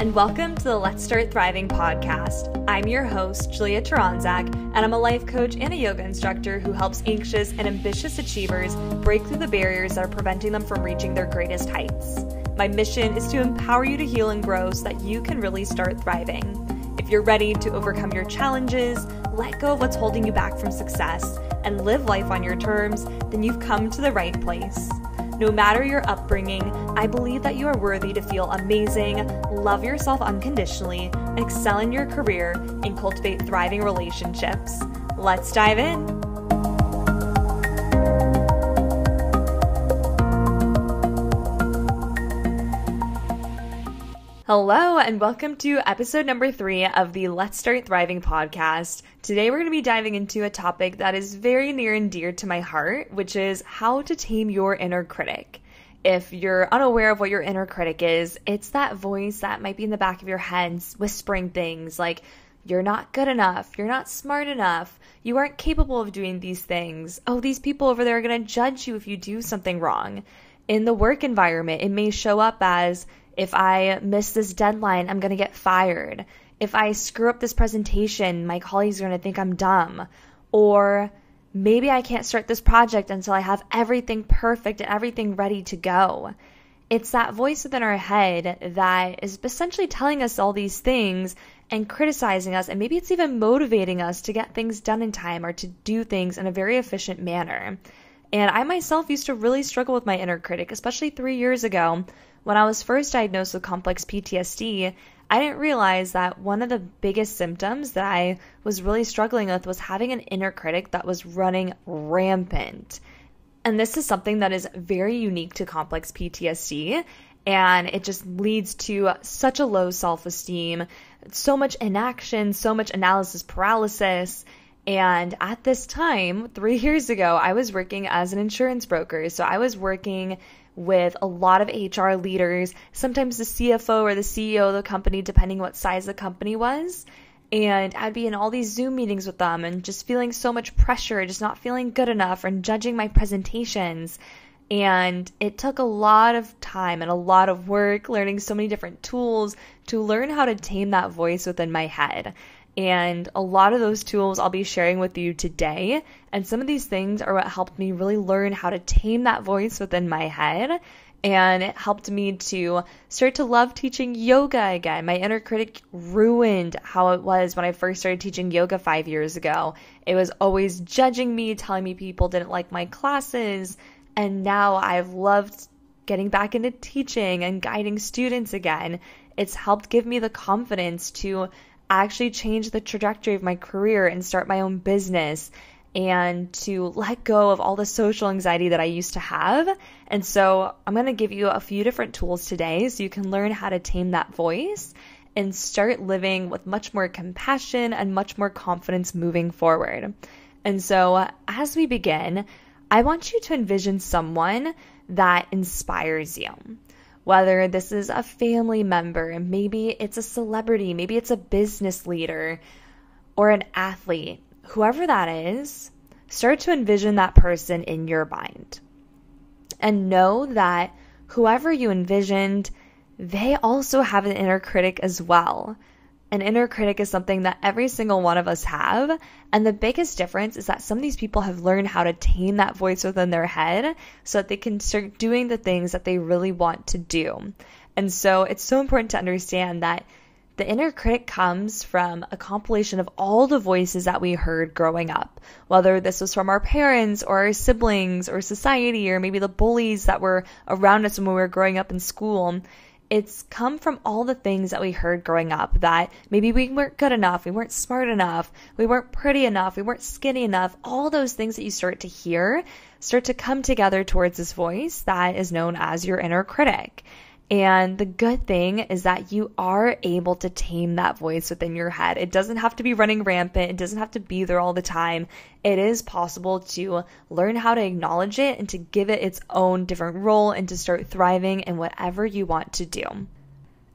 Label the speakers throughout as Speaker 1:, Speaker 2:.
Speaker 1: and welcome to the Let's Start Thriving podcast. I'm your host, Julia Taranzak, and I'm a life coach and a yoga instructor who helps anxious and ambitious achievers break through the barriers that are preventing them from reaching their greatest heights. My mission is to empower you to heal and grow so that you can really start thriving. If you're ready to overcome your challenges, let go of what's holding you back from success, and live life on your terms, then you've come to the right place. No matter your upbringing, I believe that you are worthy to feel amazing, love yourself unconditionally, excel in your career, and cultivate thriving relationships. Let's dive in. Hello, and welcome to episode number three of the Let's Start Thriving podcast. Today, we're going to be diving into a topic that is very near and dear to my heart, which is how to tame your inner critic. If you're unaware of what your inner critic is, it's that voice that might be in the back of your head whispering things like, you're not good enough, you're not smart enough, you aren't capable of doing these things. Oh, these people over there are going to judge you if you do something wrong. In the work environment, it may show up as, if I miss this deadline, I'm going to get fired. If I screw up this presentation, my colleagues are going to think I'm dumb. Or maybe I can't start this project until I have everything perfect and everything ready to go. It's that voice within our head that is essentially telling us all these things and criticizing us, and maybe it's even motivating us to get things done in time or to do things in a very efficient manner. And I myself used to really struggle with my inner critic, especially three years ago when I was first diagnosed with complex PTSD, I didn't realize that one of the biggest symptoms that I was really struggling with was having an inner critic that was running rampant. And this is something that is very unique to complex PTSD. And it just leads to such a low self esteem, so much inaction, so much analysis paralysis. And at this time, three years ago, I was working as an insurance broker. So I was working with a lot of HR leaders, sometimes the CFO or the CEO of the company, depending what size the company was. And I'd be in all these Zoom meetings with them and just feeling so much pressure, just not feeling good enough, and judging my presentations. And it took a lot of time and a lot of work learning so many different tools to learn how to tame that voice within my head. And a lot of those tools I'll be sharing with you today. And some of these things are what helped me really learn how to tame that voice within my head. And it helped me to start to love teaching yoga again. My inner critic ruined how it was when I first started teaching yoga five years ago. It was always judging me, telling me people didn't like my classes. And now I've loved getting back into teaching and guiding students again. It's helped give me the confidence to actually change the trajectory of my career and start my own business and to let go of all the social anxiety that I used to have. And so I'm going to give you a few different tools today so you can learn how to tame that voice and start living with much more compassion and much more confidence moving forward. And so as we begin, I want you to envision someone that inspires you whether this is a family member, maybe it's a celebrity, maybe it's a business leader or an athlete, whoever that is, start to envision that person in your mind. And know that whoever you envisioned, they also have an inner critic as well. An inner critic is something that every single one of us have. And the biggest difference is that some of these people have learned how to tame that voice within their head so that they can start doing the things that they really want to do. And so it's so important to understand that the inner critic comes from a compilation of all the voices that we heard growing up, whether this was from our parents or our siblings or society or maybe the bullies that were around us when we were growing up in school it's come from all the things that we heard growing up that maybe we weren't good enough, we weren't smart enough, we weren't pretty enough, we weren't skinny enough. All those things that you start to hear start to come together towards this voice that is known as your inner critic. And the good thing is that you are able to tame that voice within your head. It doesn't have to be running rampant, it doesn't have to be there all the time. It is possible to learn how to acknowledge it and to give it its own different role and to start thriving in whatever you want to do.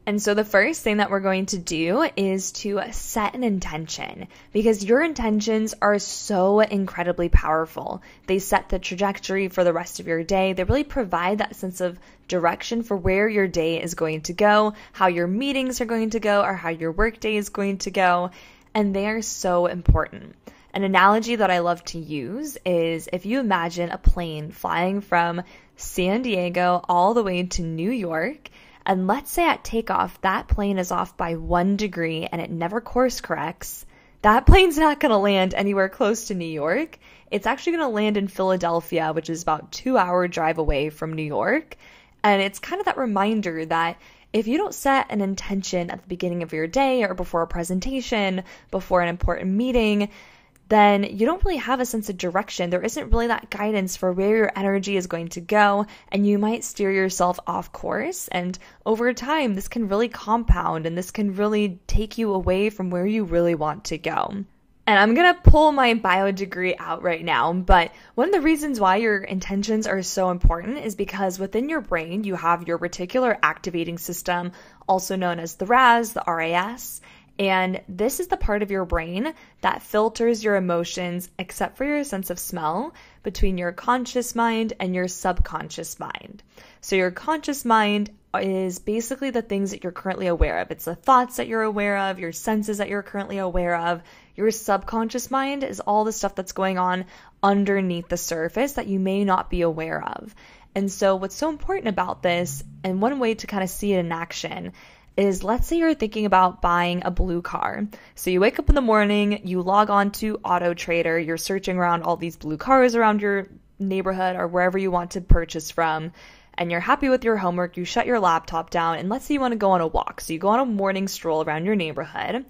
Speaker 1: And so the first thing that we're going to do is to set an intention because your intentions are so incredibly powerful. They set the trajectory for the rest of your day. They really provide that sense of direction for where your day is going to go, how your meetings are going to go, or how your workday is going to go. And they are so important. An analogy that I love to use is if you imagine a plane flying from San Diego all the way to New York and let's say at takeoff, that plane is off by one degree and it never course corrects. That plane's not going to land anywhere close to New York. It's actually going to land in Philadelphia, which is about two hour drive away from New York. And it's kind of that reminder that if you don't set an intention at the beginning of your day or before a presentation, before an important meeting, then you don't really have a sense of direction. There isn't really that guidance for where your energy is going to go, and you might steer yourself off course. And over time, this can really compound and this can really take you away from where you really want to go. And I'm gonna pull my bio degree out right now, but one of the reasons why your intentions are so important is because within your brain, you have your reticular activating system, also known as the RAS, the RAS, and this is the part of your brain that filters your emotions, except for your sense of smell, between your conscious mind and your subconscious mind. So, your conscious mind is basically the things that you're currently aware of. It's the thoughts that you're aware of, your senses that you're currently aware of. Your subconscious mind is all the stuff that's going on underneath the surface that you may not be aware of. And so, what's so important about this, and one way to kind of see it in action, is let's say you're thinking about buying a blue car. So you wake up in the morning, you log on to Auto Trader, you're searching around all these blue cars around your neighborhood or wherever you want to purchase from, and you're happy with your homework, you shut your laptop down, and let's say you want to go on a walk. So you go on a morning stroll around your neighborhood.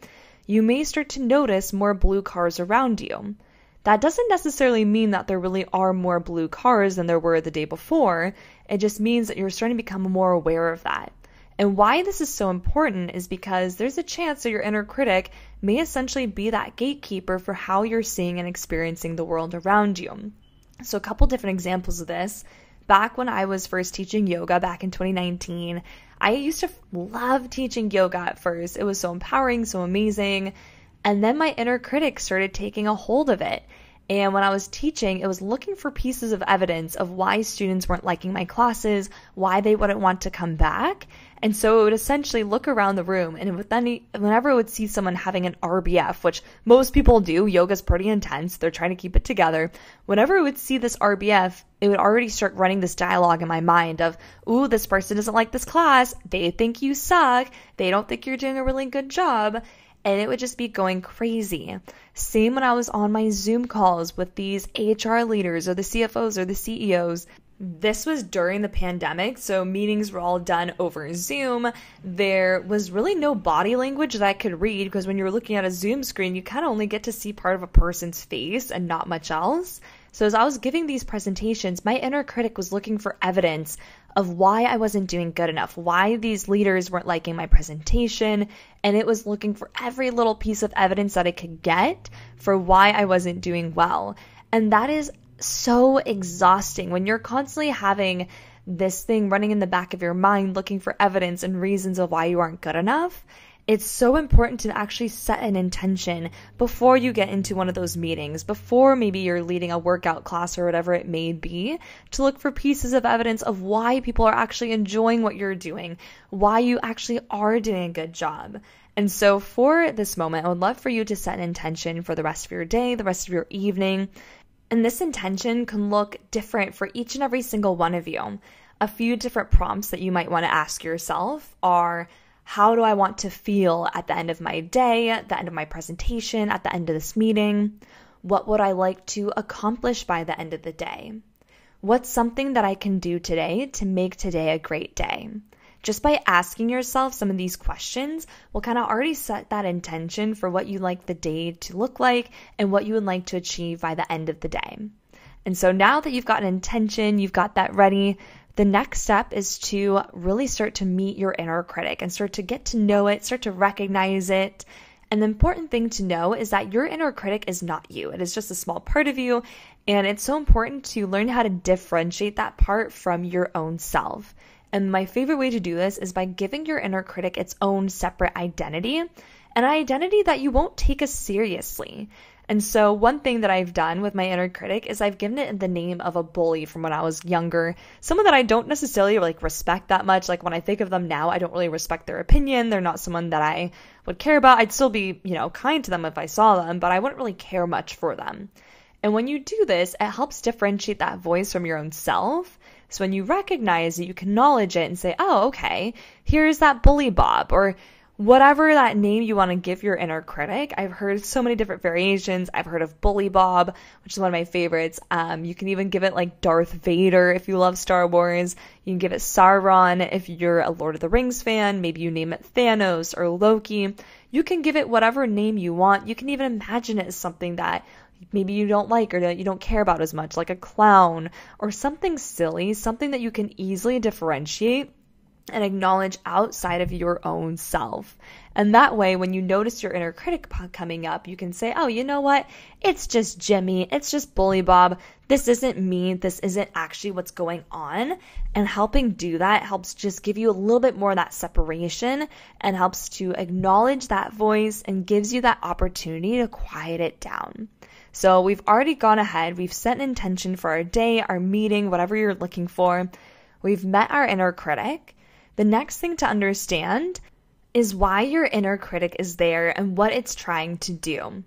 Speaker 1: You may start to notice more blue cars around you. That doesn't necessarily mean that there really are more blue cars than there were the day before. It just means that you're starting to become more aware of that. And why this is so important is because there's a chance that your inner critic may essentially be that gatekeeper for how you're seeing and experiencing the world around you. So, a couple different examples of this. Back when I was first teaching yoga back in 2019, I used to love teaching yoga at first. It was so empowering, so amazing. And then my inner critic started taking a hold of it. And when I was teaching, it was looking for pieces of evidence of why students weren't liking my classes, why they wouldn't want to come back. And so it would essentially look around the room, and then whenever it would see someone having an RBF, which most people do, yoga's pretty intense, they're trying to keep it together. Whenever it would see this RBF, it would already start running this dialogue in my mind of, ooh, this person doesn't like this class, they think you suck, they don't think you're doing a really good job and it would just be going crazy. Same when I was on my Zoom calls with these HR leaders or the CFOs or the CEOs. This was during the pandemic, so meetings were all done over Zoom. There was really no body language that I could read because when you're looking at a Zoom screen, you kind of only get to see part of a person's face and not much else. So, as I was giving these presentations, my inner critic was looking for evidence of why I wasn't doing good enough, why these leaders weren't liking my presentation, and it was looking for every little piece of evidence that it could get for why I wasn't doing well. And that is so exhausting when you're constantly having this thing running in the back of your mind looking for evidence and reasons of why you aren't good enough. It's so important to actually set an intention before you get into one of those meetings, before maybe you're leading a workout class or whatever it may be, to look for pieces of evidence of why people are actually enjoying what you're doing, why you actually are doing a good job. And so, for this moment, I would love for you to set an intention for the rest of your day, the rest of your evening, and this intention can look different for each and every single one of you. A few different prompts that you might want to ask yourself are how do I want to feel at the end of my day, at the end of my presentation, at the end of this meeting? What would I like to accomplish by the end of the day? What's something that I can do today to make today a great day? just by asking yourself some of these questions will kind of already set that intention for what you like the day to look like and what you would like to achieve by the end of the day. And so now that you've got an intention, you've got that ready, the next step is to really start to meet your inner critic and start to get to know it, start to recognize it. And the important thing to know is that your inner critic is not you. It is just a small part of you. And it's so important to learn how to differentiate that part from your own self. And my favorite way to do this is by giving your inner critic its own separate identity, an identity that you won't take as seriously. And so, one thing that I've done with my inner critic is I've given it the name of a bully from when I was younger. Someone that I don't necessarily like respect that much. Like when I think of them now, I don't really respect their opinion. They're not someone that I would care about. I'd still be, you know, kind to them if I saw them, but I wouldn't really care much for them. And when you do this, it helps differentiate that voice from your own self. So when you recognize it, you acknowledge it and say, oh, okay, here's that bully Bob, or whatever that name you want to give your inner critic. I've heard so many different variations. I've heard of Bully Bob, which is one of my favorites. Um, you can even give it like Darth Vader if you love Star Wars. You can give it Sauron if you're a Lord of the Rings fan. Maybe you name it Thanos or Loki. You can give it whatever name you want. You can even imagine it as something that maybe you don't like or that you don't care about as much, like a clown or something silly, something that you can easily differentiate and acknowledge outside of your own self. And that way, when you notice your inner critic coming up, you can say, oh, you know what? It's just Jimmy. It's just Bully Bob. This isn't me. This isn't actually what's going on. And helping do that helps just give you a little bit more of that separation and helps to acknowledge that voice and gives you that opportunity to quiet it down. So we've already gone ahead. We've set an intention for our day, our meeting, whatever you're looking for. We've met our inner critic. The next thing to understand is why your inner critic is there and what it's trying to do.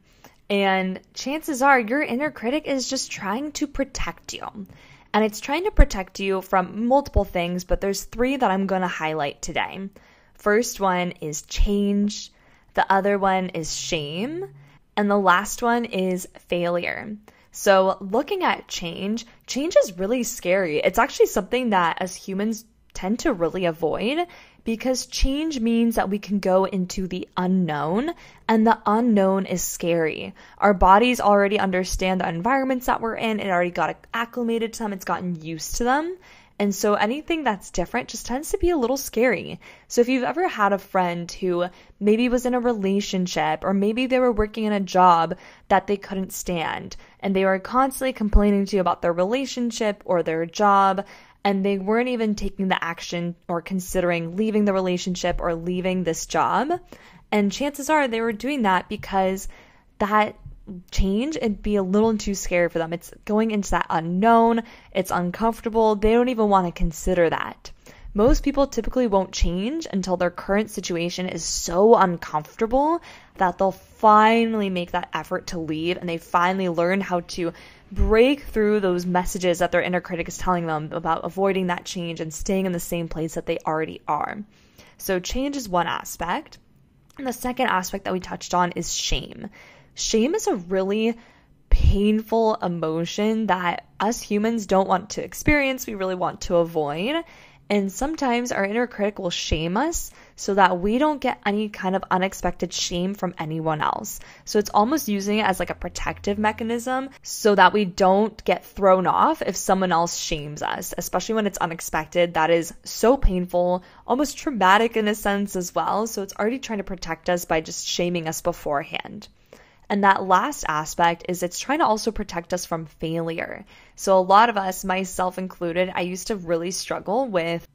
Speaker 1: And chances are your inner critic is just trying to protect you. And it's trying to protect you from multiple things, but there's three that I'm going to highlight today. First one is change, the other one is shame, and the last one is failure. So, looking at change, change is really scary. It's actually something that as humans tend to really avoid because change means that we can go into the unknown and the unknown is scary. Our bodies already understand the environments that we're in. It already got acclimated to them. It's gotten used to them. And so anything that's different just tends to be a little scary. So if you've ever had a friend who maybe was in a relationship or maybe they were working in a job that they couldn't stand and they were constantly complaining to you about their relationship or their job and they weren't even taking the action or considering leaving the relationship or leaving this job. And chances are they were doing that because that change it'd be a little too scary for them. It's going into that unknown, it's uncomfortable. They don't even want to consider that. Most people typically won't change until their current situation is so uncomfortable that they'll finally make that effort to leave and they finally learn how to break through those messages that their inner critic is telling them about avoiding that change and staying in the same place that they already are. So, change is one aspect. And the second aspect that we touched on is shame. Shame is a really painful emotion that us humans don't want to experience, we really want to avoid. And sometimes our inner critic will shame us so that we don't get any kind of unexpected shame from anyone else. So it's almost using it as like a protective mechanism so that we don't get thrown off if someone else shames us, especially when it's unexpected. That is so painful, almost traumatic in a sense as well. So it's already trying to protect us by just shaming us beforehand. And that last aspect is it's trying to also protect us from failure. So, a lot of us, myself included, I used to really struggle with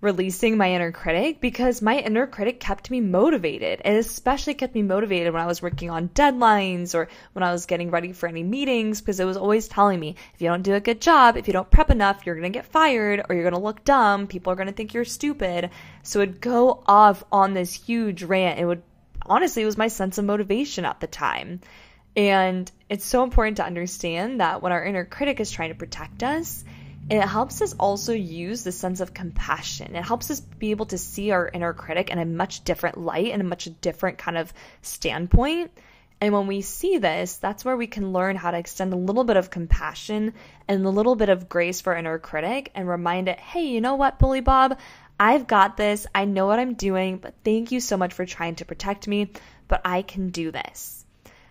Speaker 1: releasing my inner critic because my inner critic kept me motivated. It especially kept me motivated when I was working on deadlines or when I was getting ready for any meetings because it was always telling me if you don't do a good job, if you don't prep enough, you're going to get fired or you're going to look dumb. People are going to think you're stupid. So it'd go off on this huge rant. It would honestly, it was my sense of motivation at the time. And it's so important to understand that when our inner critic is trying to protect us, it helps us also use the sense of compassion. It helps us be able to see our inner critic in a much different light and a much different kind of standpoint. And when we see this, that's where we can learn how to extend a little bit of compassion and a little bit of grace for inner critic and remind it, hey, you know what, Bully Bob? I've got this. I know what I'm doing, but thank you so much for trying to protect me, but I can do this.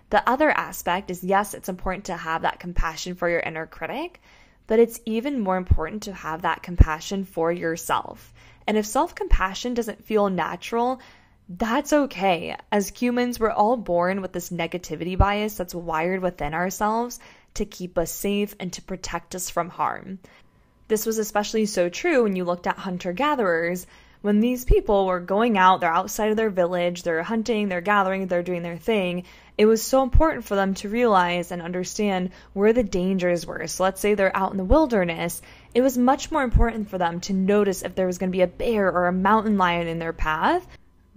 Speaker 1: The other aspect is yes, it's important to have that compassion for your inner critic, but it's even more important to have that compassion for yourself. And if self compassion doesn't feel natural, that's okay. As humans, we're all born with this negativity bias that's wired within ourselves to keep us safe and to protect us from harm. This was especially so true when you looked at hunter gatherers. When these people were going out, they're outside of their village, they're hunting, they're gathering, they're doing their thing. It was so important for them to realize and understand where the dangers were. So let's say they're out in the wilderness. It was much more important for them to notice if there was going to be a bear or a mountain lion in their path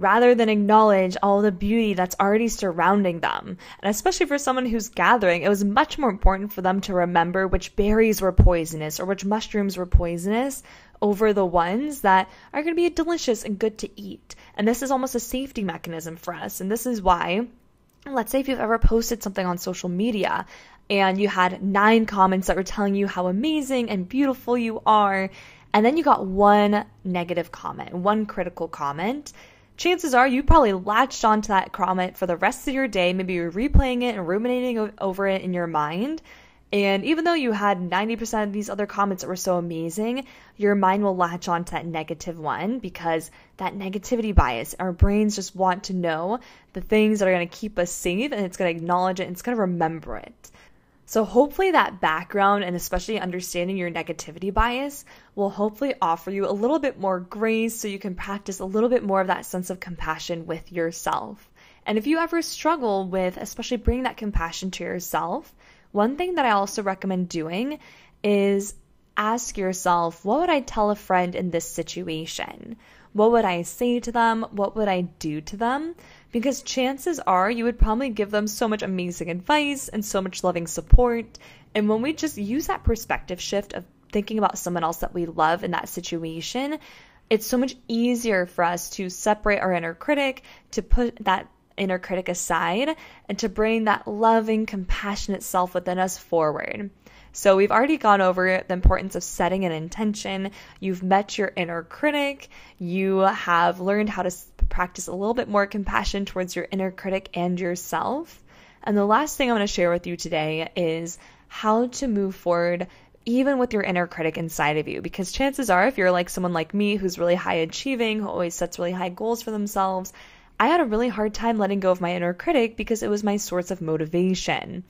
Speaker 1: rather than acknowledge all the beauty that's already surrounding them. And especially for someone who's gathering, it was much more important for them to remember which berries were poisonous or which mushrooms were poisonous over the ones that are going to be delicious and good to eat. And this is almost a safety mechanism for us. And this is why, let's say if you've ever posted something on social media and you had nine comments that were telling you how amazing and beautiful you are, and then you got one negative comment, one critical comment chances are you probably latched onto that comment for the rest of your day. Maybe you're replaying it and ruminating over it in your mind. And even though you had 90% of these other comments that were so amazing, your mind will latch on to that negative one because that negativity bias, our brains just want to know the things that are going to keep us safe and it's going to acknowledge it and it's going to remember it. So, hopefully, that background and especially understanding your negativity bias will hopefully offer you a little bit more grace so you can practice a little bit more of that sense of compassion with yourself. And if you ever struggle with, especially bringing that compassion to yourself, one thing that I also recommend doing is ask yourself, what would I tell a friend in this situation? What would I say to them? What would I do to them? Because chances are you would probably give them so much amazing advice and so much loving support. And when we just use that perspective shift of thinking about someone else that we love in that situation, it's so much easier for us to separate our inner critic, to put that inner critic aside, and to bring that loving, compassionate self within us forward. So we've already gone over the importance of setting an intention. You've met your inner critic. You have learned how to practice a little bit more compassion towards your inner critic and yourself. And the last thing I want to share with you today is how to move forward even with your inner critic inside of you. Because chances are, if you're like someone like me who's really high achieving, who always sets really high goals for themselves, I had a really hard time letting go of my inner critic because it was my source of motivation.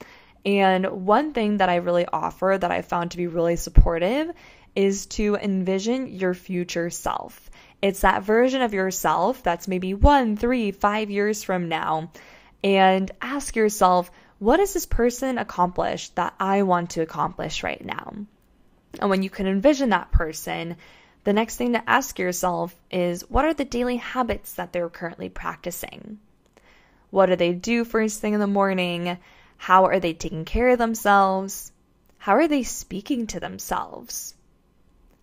Speaker 1: And one thing that I really offer that I found to be really supportive is to envision your future self. It's that version of yourself that's maybe one, three, five years from now. And ask yourself, what has this person accomplished that I want to accomplish right now? And when you can envision that person, the next thing to ask yourself is what are the daily habits that they're currently practicing? What do they do first thing in the morning? How are they taking care of themselves? How are they speaking to themselves?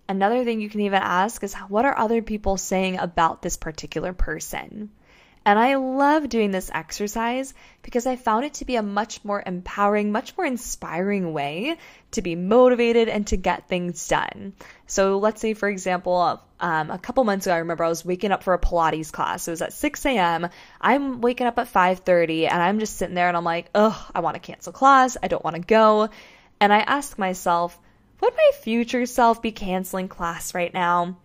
Speaker 1: Another thing you can even ask is what are other people saying about this particular person? And I love doing this exercise because I found it to be a much more empowering, much more inspiring way to be motivated and to get things done. So let's say, for example, um, a couple months ago, I remember I was waking up for a Pilates class. It was at 6 a.m. I'm waking up at 5:30, and I'm just sitting there, and I'm like, ugh, I want to cancel class. I don't want to go. And I ask myself, would my future self be canceling class right now?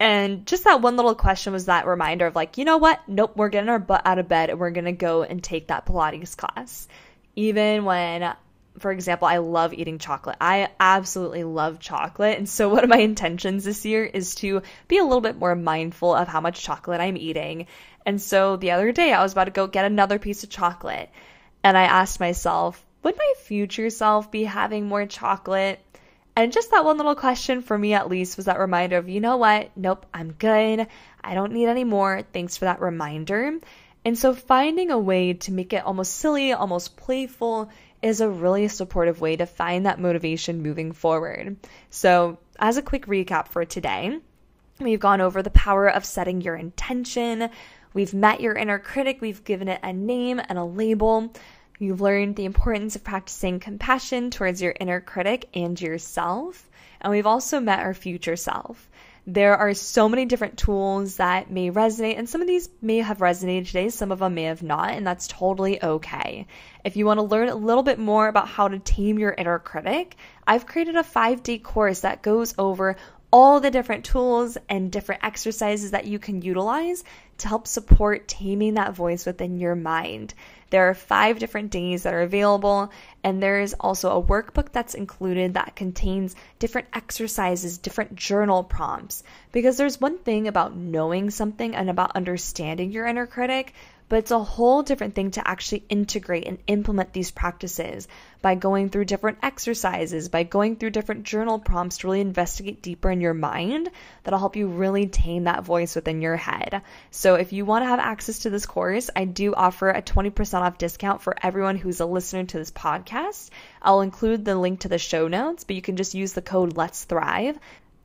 Speaker 1: And just that one little question was that reminder of like, you know what? Nope, we're getting our butt out of bed and we're going to go and take that Pilates class. Even when, for example, I love eating chocolate. I absolutely love chocolate. And so one of my intentions this year is to be a little bit more mindful of how much chocolate I'm eating. And so the other day I was about to go get another piece of chocolate. And I asked myself, would my future self be having more chocolate? And just that one little question for me at least was that reminder of, you know what? Nope, I'm good. I don't need any more. Thanks for that reminder. And so finding a way to make it almost silly, almost playful is a really supportive way to find that motivation moving forward. So, as a quick recap for today, we've gone over the power of setting your intention. We've met your inner critic, we've given it a name and a label. You've learned the importance of practicing compassion towards your inner critic and yourself. And we've also met our future self. There are so many different tools that may resonate, and some of these may have resonated today, some of them may have not, and that's totally okay. If you want to learn a little bit more about how to tame your inner critic, I've created a five day course that goes over all the different tools and different exercises that you can utilize to help support taming that voice within your mind. There are five different days that are available, and there is also a workbook that's included that contains different exercises, different journal prompts. Because there's one thing about knowing something and about understanding your inner critic, but it's a whole different thing to actually integrate and implement these practices by going through different exercises, by going through different journal prompts to really investigate deeper in your mind. That'll help you really tame that voice within your head. So if you want to have access to this course, I do offer a 20% off discount for everyone who's a listener to this podcast. I'll include the link to the show notes, but you can just use the code Let's Thrive.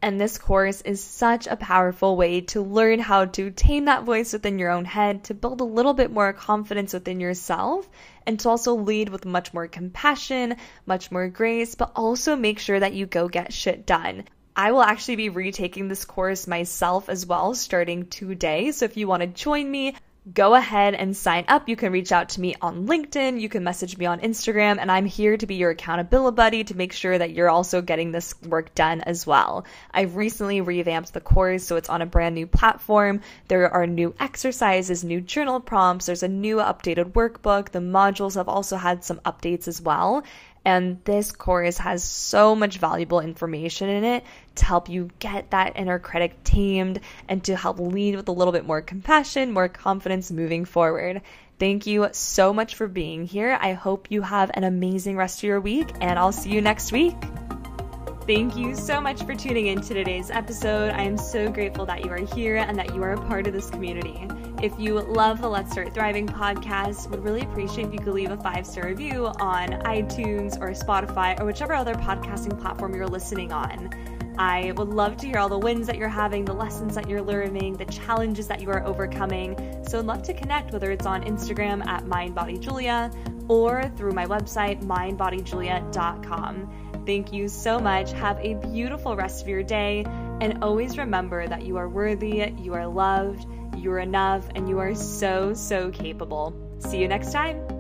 Speaker 1: And this course is such a powerful way to learn how to tame that voice within your own head, to build a little bit more confidence within yourself, and to also lead with much more compassion, much more grace, but also make sure that you go get shit done. I will actually be retaking this course myself as well starting today. So if you want to join me, go ahead and sign up. You can reach out to me on LinkedIn, you can message me on Instagram, and I'm here to be your accountability buddy to make sure that you're also getting this work done as well. I've recently revamped the course, so it's on a brand new platform. There are new exercises, new journal prompts, there's a new updated workbook. The modules have also had some updates as well. And this course has so much valuable information in it to help you get that inner critic tamed and to help lead with a little bit more compassion, more confidence moving forward. Thank you so much for being here. I hope you have an amazing rest of your week, and I'll see you next week. Thank you so much for tuning in to today's episode. I am so grateful that you are here and that you are a part of this community. If you love the Let's Start Thriving podcast, would really appreciate if you could leave a five star review on iTunes or Spotify or whichever other podcasting platform you're listening on. I would love to hear all the wins that you're having, the lessons that you're learning, the challenges that you are overcoming. So I'd love to connect, whether it's on Instagram at MindBodyJulia or through my website, mindbodyjulia.com. Thank you so much. Have a beautiful rest of your day. And always remember that you are worthy, you are loved, you are enough, and you are so, so capable. See you next time.